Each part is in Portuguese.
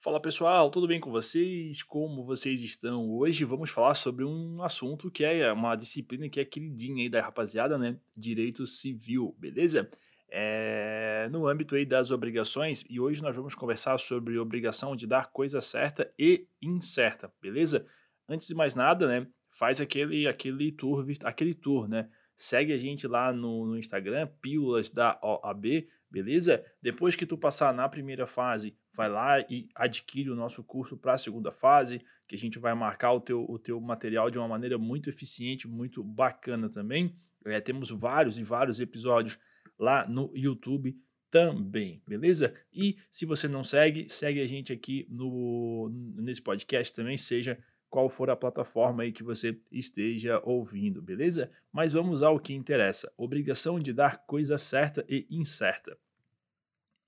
Fala pessoal, tudo bem com vocês? Como vocês estão? Hoje vamos falar sobre um assunto que é uma disciplina que é queridinha aí da rapaziada, né? Direito civil, beleza? É, no âmbito aí das obrigações, e hoje nós vamos conversar sobre obrigação de dar coisa certa e incerta, beleza? Antes de mais nada, né? Faz aquele, aquele tour, aquele tour, né? Segue a gente lá no, no Instagram, Pílulas da OAB, beleza? Depois que tu passar na primeira fase, vai lá e adquire o nosso curso para a segunda fase, que a gente vai marcar o teu, o teu material de uma maneira muito eficiente, muito bacana também. É, temos vários e vários episódios lá no YouTube também, beleza? E se você não segue, segue a gente aqui no, nesse podcast também, seja qual for a plataforma aí que você esteja ouvindo, beleza? Mas vamos ao que interessa: obrigação de dar coisa certa e incerta.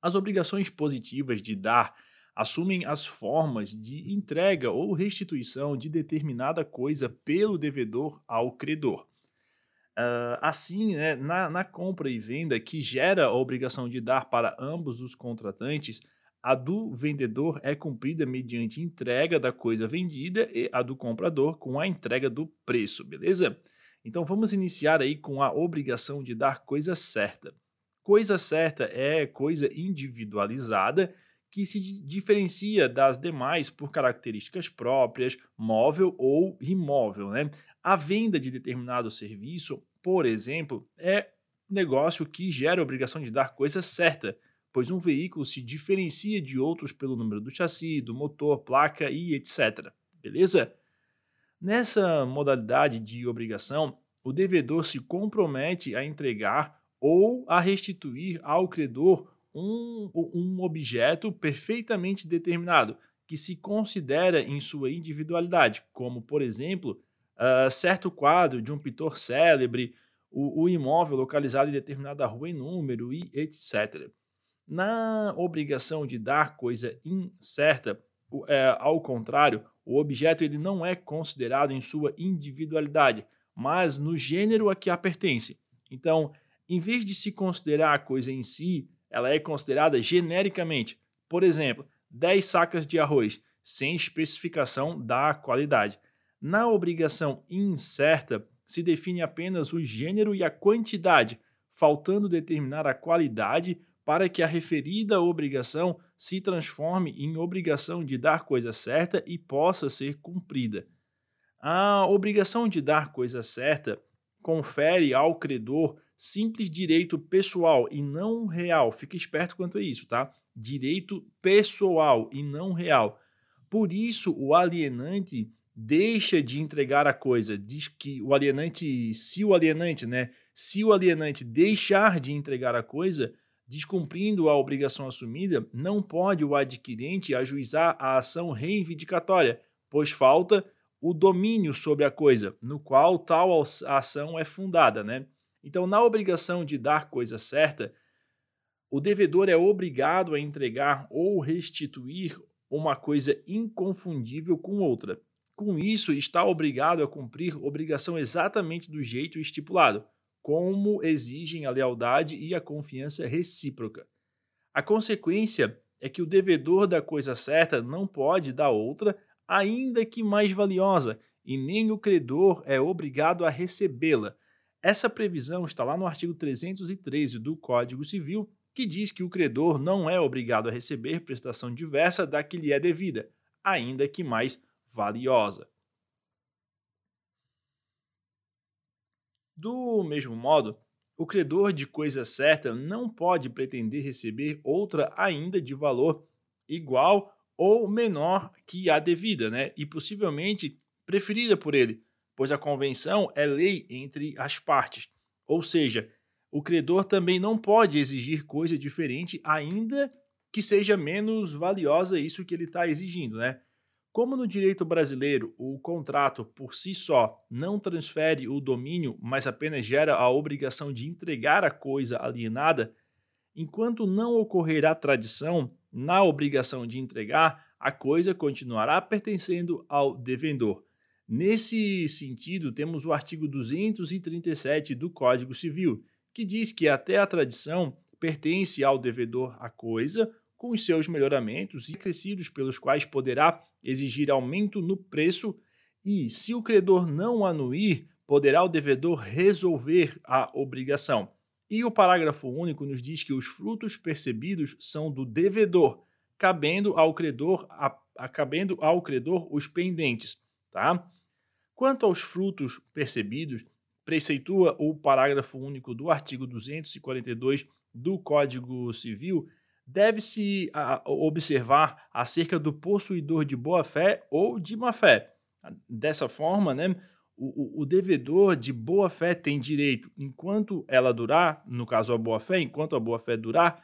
As obrigações positivas de dar assumem as formas de entrega ou restituição de determinada coisa pelo devedor ao credor. Uh, assim, né, na, na compra e venda que gera a obrigação de dar para ambos os contratantes, a do vendedor é cumprida mediante entrega da coisa vendida e a do comprador com a entrega do preço, beleza? Então vamos iniciar aí com a obrigação de dar coisa certa. Coisa certa é coisa individualizada que se diferencia das demais por características próprias, móvel ou imóvel. Né? A venda de determinado serviço, por exemplo, é negócio que gera a obrigação de dar coisa certa pois um veículo se diferencia de outros pelo número do chassi, do motor, placa e etc. Beleza? Nessa modalidade de obrigação, o devedor se compromete a entregar ou a restituir ao credor um, um objeto perfeitamente determinado, que se considera em sua individualidade, como, por exemplo, uh, certo quadro de um pintor célebre, o, o imóvel localizado em determinada rua em número e etc. Na obrigação de dar coisa incerta, é, ao contrário, o objeto ele não é considerado em sua individualidade, mas no gênero a que a pertence. Então, em vez de se considerar a coisa em si, ela é considerada genericamente. Por exemplo, 10 sacas de arroz, sem especificação da qualidade. Na obrigação incerta, se define apenas o gênero e a quantidade, faltando determinar a qualidade para que a referida obrigação se transforme em obrigação de dar coisa certa e possa ser cumprida. A obrigação de dar coisa certa confere ao credor simples direito pessoal e não real. Fique esperto quanto a isso, tá? Direito pessoal e não real. Por isso, o alienante deixa de entregar a coisa. Diz que o alienante, se o alienante, né? Se o alienante deixar de entregar a coisa, Descumprindo a obrigação assumida, não pode o adquirente ajuizar a ação reivindicatória, pois falta o domínio sobre a coisa, no qual tal ação é fundada, né? Então, na obrigação de dar coisa certa, o devedor é obrigado a entregar ou restituir uma coisa inconfundível com outra. Com isso, está obrigado a cumprir obrigação exatamente do jeito estipulado como exigem a lealdade e a confiança recíproca. A consequência é que o devedor da coisa certa não pode dar outra, ainda que mais valiosa, e nem o credor é obrigado a recebê-la. Essa previsão está lá no artigo 313 do Código Civil, que diz que o credor não é obrigado a receber prestação diversa da que lhe é devida, ainda que mais valiosa. Do mesmo modo, o credor de coisa certa não pode pretender receber outra ainda de valor igual ou menor que a devida, né? E possivelmente preferida por ele, pois a convenção é lei entre as partes. Ou seja, o credor também não pode exigir coisa diferente, ainda que seja menos valiosa isso que ele está exigindo, né? Como no direito brasileiro o contrato por si só não transfere o domínio, mas apenas gera a obrigação de entregar a coisa alienada, enquanto não ocorrer a tradição na obrigação de entregar, a coisa continuará pertencendo ao devendor. Nesse sentido, temos o artigo 237 do Código Civil, que diz que até a tradição pertence ao devedor a coisa com os seus melhoramentos e crescidos pelos quais poderá exigir aumento no preço e, se o credor não anuir, poderá o devedor resolver a obrigação. E o parágrafo único nos diz que os frutos percebidos são do devedor, cabendo ao credor, a, a, cabendo ao credor os pendentes, tá? Quanto aos frutos percebidos, preceitua o parágrafo único do artigo 242 do Código Civil, deve-se observar acerca do possuidor de boa-fé ou de má-fé. Dessa forma, né, o, o, devedor de boa-fé tem direito, enquanto ela durar, no caso a boa-fé, enquanto a boa-fé durar,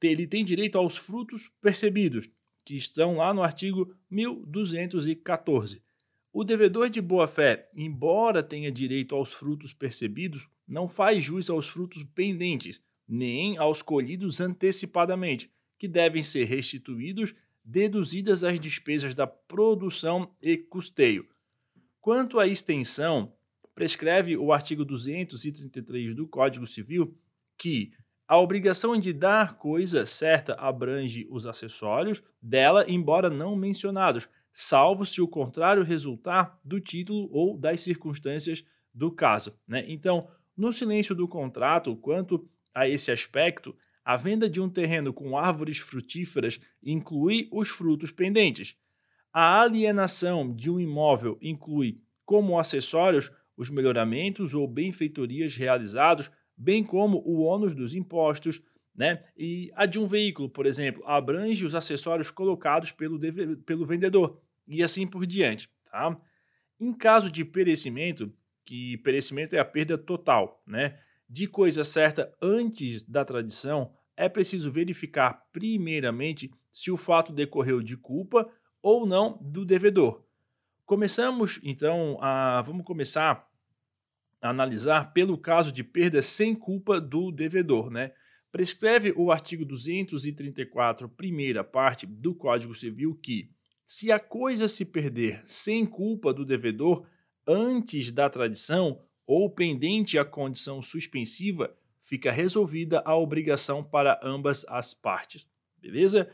ele tem direito aos frutos percebidos, que estão lá no artigo 1214. O devedor de boa-fé, embora tenha direito aos frutos percebidos, não faz jus aos frutos pendentes, nem aos colhidos antecipadamente, que devem ser restituídos, deduzidas as despesas da produção e custeio. Quanto à extensão, prescreve o artigo 233 do Código Civil que a obrigação de dar coisa certa abrange os acessórios dela, embora não mencionados, salvo se o contrário resultar do título ou das circunstâncias do caso. Né? Então, no silêncio do contrato, quanto a esse aspecto, a venda de um terreno com árvores frutíferas inclui os frutos pendentes. A alienação de um imóvel inclui, como acessórios, os melhoramentos ou benfeitorias realizados, bem como o ônus dos impostos, né? E a de um veículo, por exemplo, abrange os acessórios colocados pelo, pelo vendedor e assim por diante, tá? Em caso de perecimento, que perecimento é a perda total, né? de coisa certa antes da tradição, é preciso verificar primeiramente se o fato decorreu de culpa ou não do devedor. Começamos então a vamos começar a analisar pelo caso de perda sem culpa do devedor, né? Prescreve o artigo 234, primeira parte do Código Civil que se a coisa se perder sem culpa do devedor antes da tradição, ou pendente a condição suspensiva, fica resolvida a obrigação para ambas as partes. Beleza?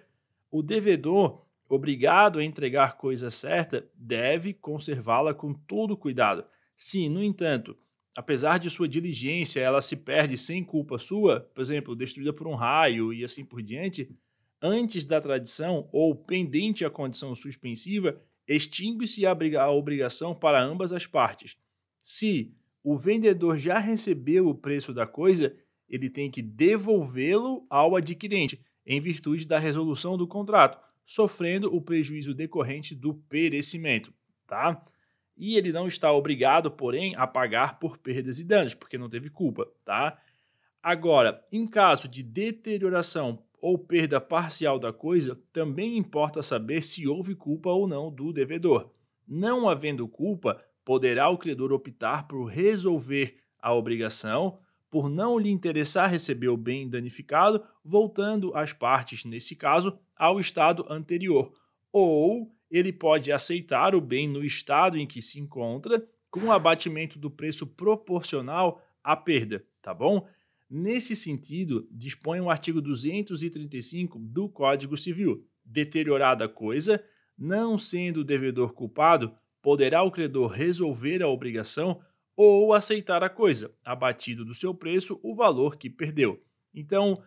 O devedor, obrigado a entregar coisa certa, deve conservá-la com todo cuidado. Se, no entanto, apesar de sua diligência, ela se perde sem culpa sua, por exemplo, destruída por um raio e assim por diante, antes da tradição ou pendente a condição suspensiva, extingue-se a obrigação para ambas as partes. Se o vendedor já recebeu o preço da coisa, ele tem que devolvê-lo ao adquirente, em virtude da resolução do contrato, sofrendo o prejuízo decorrente do perecimento, tá? E ele não está obrigado, porém, a pagar por perdas e danos, porque não teve culpa, tá? Agora, em caso de deterioração ou perda parcial da coisa, também importa saber se houve culpa ou não do devedor. Não havendo culpa, poderá o credor optar por resolver a obrigação, por não lhe interessar receber o bem danificado, voltando as partes, nesse caso, ao estado anterior. Ou ele pode aceitar o bem no estado em que se encontra, com o abatimento do preço proporcional à perda, tá bom? Nesse sentido, dispõe o artigo 235 do Código Civil. Deteriorada a coisa, não sendo o devedor culpado, poderá o credor resolver a obrigação ou aceitar a coisa, abatido do seu preço o valor que perdeu. Então,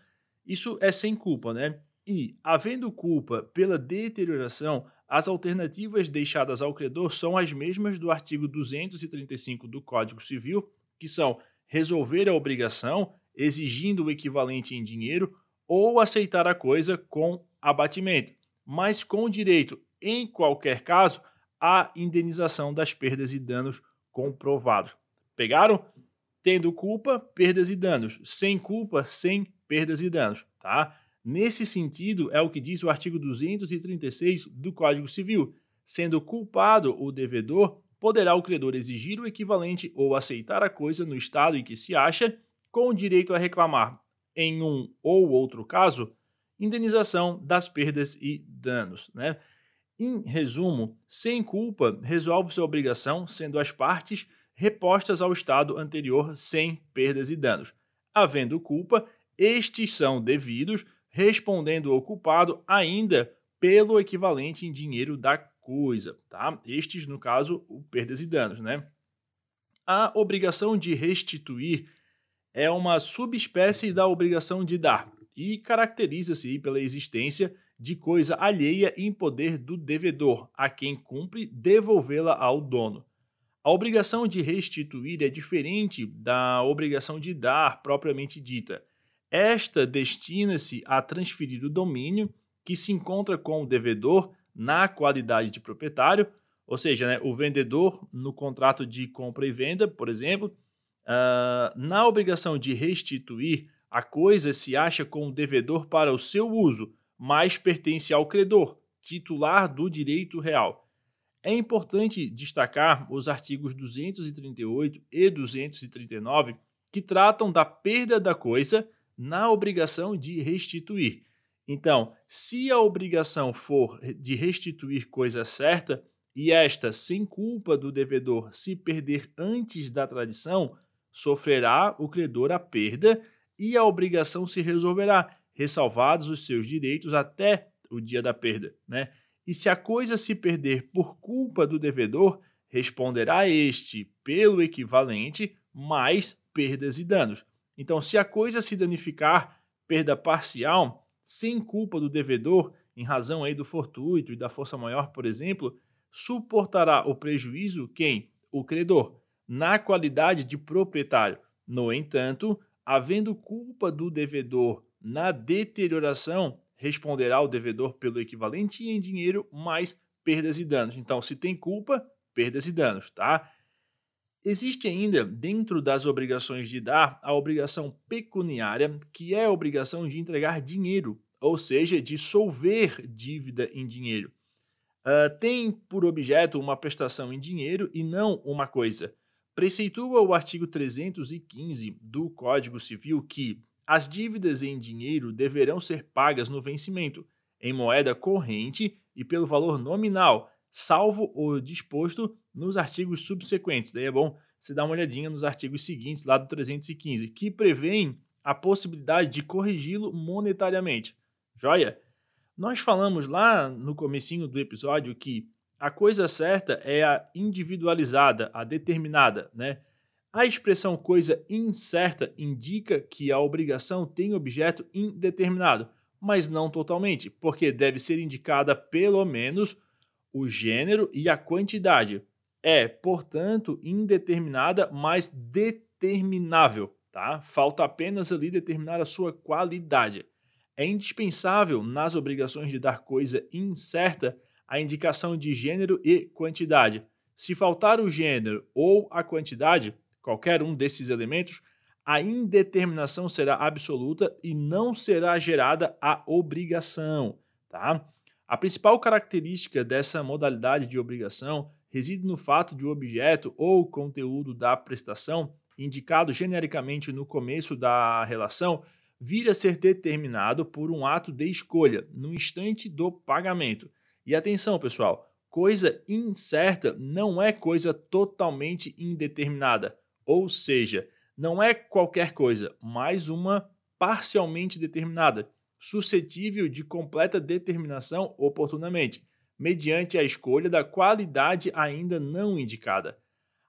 isso é sem culpa, né? E, havendo culpa pela deterioração, as alternativas deixadas ao credor são as mesmas do artigo 235 do Código Civil, que são resolver a obrigação, exigindo o equivalente em dinheiro, ou aceitar a coisa com abatimento, mas com direito, em qualquer caso, a indenização das perdas e danos comprovados. Pegaram? Tendo culpa, perdas e danos. Sem culpa, sem perdas e danos, tá? Nesse sentido, é o que diz o artigo 236 do Código Civil. Sendo culpado o devedor, poderá o credor exigir o equivalente ou aceitar a coisa no estado em que se acha, com o direito a reclamar, em um ou outro caso, indenização das perdas e danos, né? Em resumo, sem culpa, resolve sua obrigação, sendo as partes repostas ao estado anterior sem perdas e danos. Havendo culpa, estes são devidos, respondendo o culpado ainda pelo equivalente em dinheiro da coisa, tá? Estes, no caso, o perdas e danos, né? A obrigação de restituir é uma subespécie da obrigação de dar e caracteriza-se pela existência de coisa alheia em poder do devedor, a quem cumpre devolvê-la ao dono. A obrigação de restituir é diferente da obrigação de dar propriamente dita. Esta destina-se a transferir o domínio que se encontra com o devedor na qualidade de proprietário, ou seja, né, o vendedor no contrato de compra e venda, por exemplo, uh, na obrigação de restituir a coisa se acha com o devedor para o seu uso, mas pertence ao credor, titular do direito real. É importante destacar os artigos 238 e 239 que tratam da perda da coisa na obrigação de restituir. Então, se a obrigação for de restituir coisa certa e esta, sem culpa do devedor, se perder antes da tradição, sofrerá o credor a perda e a obrigação se resolverá, ressalvados os seus direitos até o dia da perda. Né? E se a coisa se perder por culpa do devedor, responderá este pelo equivalente mais perdas e danos. Então, se a coisa se danificar, perda parcial, sem culpa do devedor, em razão aí do fortuito e da força maior, por exemplo, suportará o prejuízo quem? O credor, na qualidade de proprietário. No entanto, havendo culpa do devedor na deterioração, responderá o devedor pelo equivalente em dinheiro mais perdas e danos. Então, se tem culpa, perdas e danos, tá? Existe ainda, dentro das obrigações de dar, a obrigação pecuniária, que é a obrigação de entregar dinheiro, ou seja, de solver dívida em dinheiro. Uh, tem por objeto uma prestação em dinheiro e não uma coisa. Preceitua o artigo 315 do Código Civil que as dívidas em dinheiro deverão ser pagas no vencimento, em moeda corrente e pelo valor nominal, salvo o disposto nos artigos subsequentes. Daí é bom você dar uma olhadinha nos artigos seguintes, lá do 315, que prevêem a possibilidade de corrigi-lo monetariamente. Joia? Nós falamos lá no comecinho do episódio que a coisa certa é a individualizada, a determinada, né? A expressão coisa incerta indica que a obrigação tem objeto indeterminado, mas não totalmente, porque deve ser indicada pelo menos o gênero e a quantidade. É, portanto, indeterminada, mas determinável, tá? Falta apenas ali determinar a sua qualidade. É indispensável nas obrigações de dar coisa incerta a indicação de gênero e quantidade. Se faltar o gênero ou a quantidade, qualquer um desses elementos, a indeterminação será absoluta e não será gerada a obrigação, tá? A principal característica dessa modalidade de obrigação reside no fato de o objeto ou conteúdo da prestação, indicado genericamente no começo da relação, vir a ser determinado por um ato de escolha no instante do pagamento. E atenção, pessoal, coisa incerta não é coisa totalmente indeterminada, ou seja, não é qualquer coisa, mas uma parcialmente determinada suscetível de completa determinação oportunamente, mediante a escolha da qualidade ainda não indicada.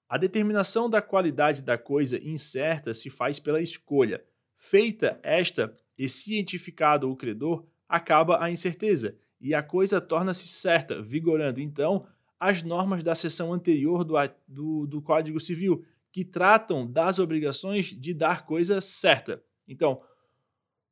A determinação da qualidade da coisa incerta se faz pela escolha. Feita esta e cientificado o credor, acaba a incerteza e a coisa torna-se certa, vigorando então as normas da seção anterior do, do, do Código Civil, que tratam das obrigações de dar coisa certa. Então,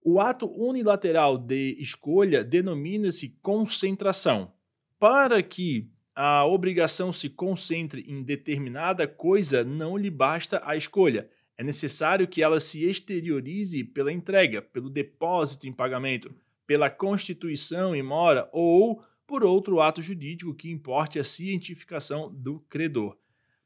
o ato unilateral de escolha denomina-se concentração. Para que a obrigação se concentre em determinada coisa, não lhe basta a escolha. É necessário que ela se exteriorize pela entrega, pelo depósito em pagamento, pela constituição em mora ou por outro ato jurídico que importe a cientificação do credor.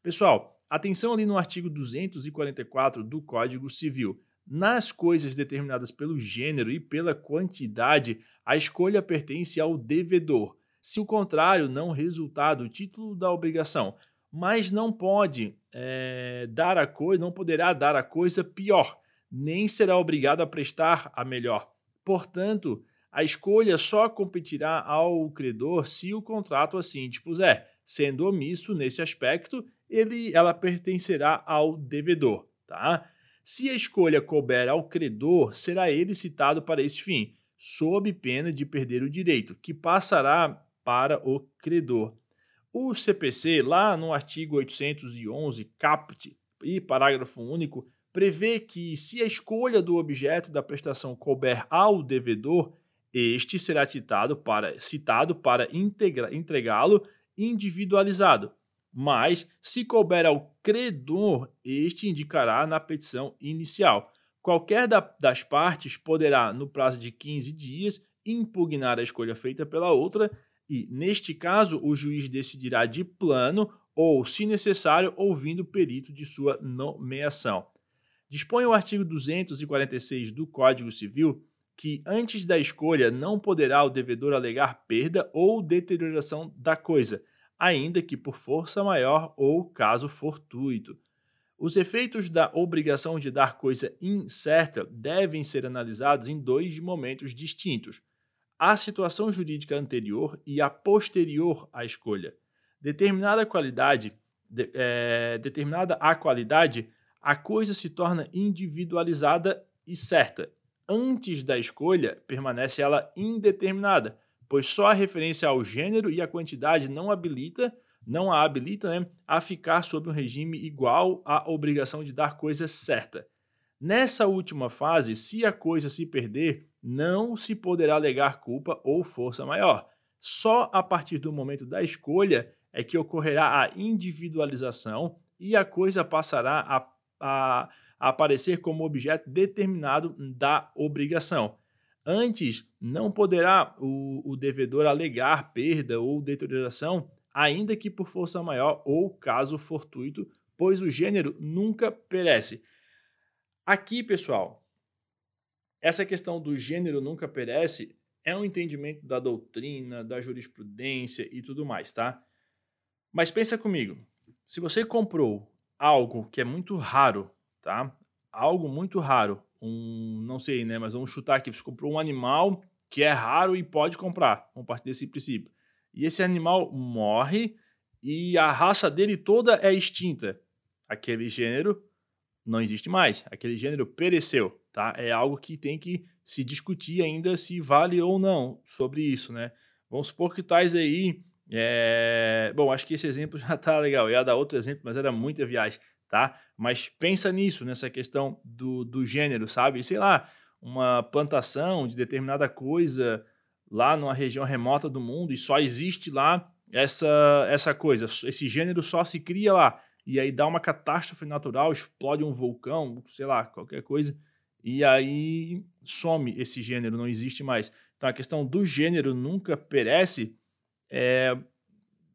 Pessoal, atenção ali no artigo 244 do Código Civil. Nas coisas determinadas pelo gênero e pela quantidade, a escolha pertence ao devedor. Se o contrário não resultar do título da obrigação, mas não pode é, dar a coisa, não poderá dar a coisa pior, nem será obrigado a prestar a melhor. Portanto, a escolha só competirá ao credor se o contrato assim dispuser. Sendo omisso nesse aspecto, ele, ela pertencerá ao devedor. Tá? Se a escolha couber ao credor, será ele citado para esse fim, sob pena de perder o direito, que passará para o credor. O CPC, lá no artigo 811, caput e parágrafo único, prevê que, se a escolha do objeto da prestação couber ao devedor, este será citado para, citado para entregá-lo individualizado. Mas, se couber ao credor, este indicará na petição inicial. Qualquer da, das partes poderá, no prazo de 15 dias, impugnar a escolha feita pela outra e, neste caso, o juiz decidirá de plano ou, se necessário, ouvindo o perito de sua nomeação. Dispõe o artigo 246 do Código Civil que, antes da escolha, não poderá o devedor alegar perda ou deterioração da coisa, ainda que por força maior ou caso fortuito. Os efeitos da obrigação de dar coisa incerta devem ser analisados em dois momentos distintos: a situação jurídica anterior e a posterior à escolha. Determinada qualidade, de, é, determinada a qualidade, a coisa se torna individualizada e certa. Antes da escolha, permanece ela indeterminada, pois só a referência ao gênero e à quantidade não habilita, não a habilita né, a ficar sob um regime igual à obrigação de dar coisa certa. Nessa última fase, se a coisa se perder, não se poderá alegar culpa ou força maior. Só a partir do momento da escolha é que ocorrerá a individualização e a coisa passará a, a, a aparecer como objeto determinado da obrigação. Antes, não poderá o, o devedor alegar perda ou deterioração, ainda que por força maior ou caso fortuito, pois o gênero nunca perece. Aqui, pessoal, essa questão do gênero nunca perece é um entendimento da doutrina, da jurisprudência e tudo mais, tá? Mas pensa comigo, se você comprou algo que é muito raro, tá? Algo muito raro, um, não sei, né, mas vamos chutar aqui, você comprou um animal que é raro e pode comprar, vamos partir desse princípio. E esse animal morre e a raça dele toda é extinta. Aquele gênero não existe mais, aquele gênero pereceu tá? É algo que tem que se discutir ainda se vale ou não sobre isso, né? Vamos supor que tais aí. É... Bom, acho que esse exemplo já tá legal. Eu ia dar outro exemplo, mas era muita viagem, tá? Mas pensa nisso, nessa questão do, do gênero, sabe? Sei lá, uma plantação de determinada coisa lá numa região remota do mundo e só existe lá essa, essa coisa. Esse gênero só se cria lá. E aí dá uma catástrofe natural, explode um vulcão, sei lá, qualquer coisa e aí some esse gênero, não existe mais. Então a questão do gênero nunca perece, é,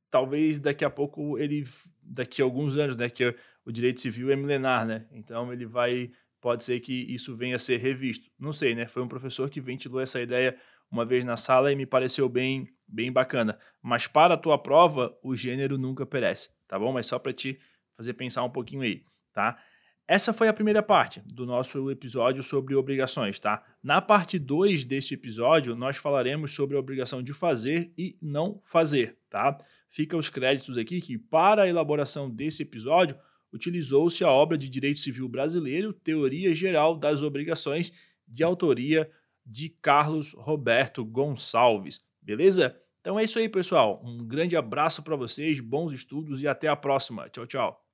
talvez daqui a pouco ele, daqui a alguns anos, né, que o direito civil é milenar, né? Então ele vai, pode ser que isso venha a ser revisto. Não sei, né? Foi um professor que ventilou essa ideia uma vez na sala e me pareceu bem, bem bacana. Mas para a tua prova, o gênero nunca perece, tá bom? Mas só para te fazer pensar um pouquinho aí, tá? Essa foi a primeira parte do nosso episódio sobre obrigações, tá? Na parte 2 deste episódio, nós falaremos sobre a obrigação de fazer e não fazer, tá? Fica os créditos aqui que, para a elaboração desse episódio, utilizou-se a obra de Direito Civil Brasileiro, Teoria Geral das Obrigações, de autoria de Carlos Roberto Gonçalves, beleza? Então é isso aí, pessoal. Um grande abraço para vocês, bons estudos e até a próxima. Tchau, tchau.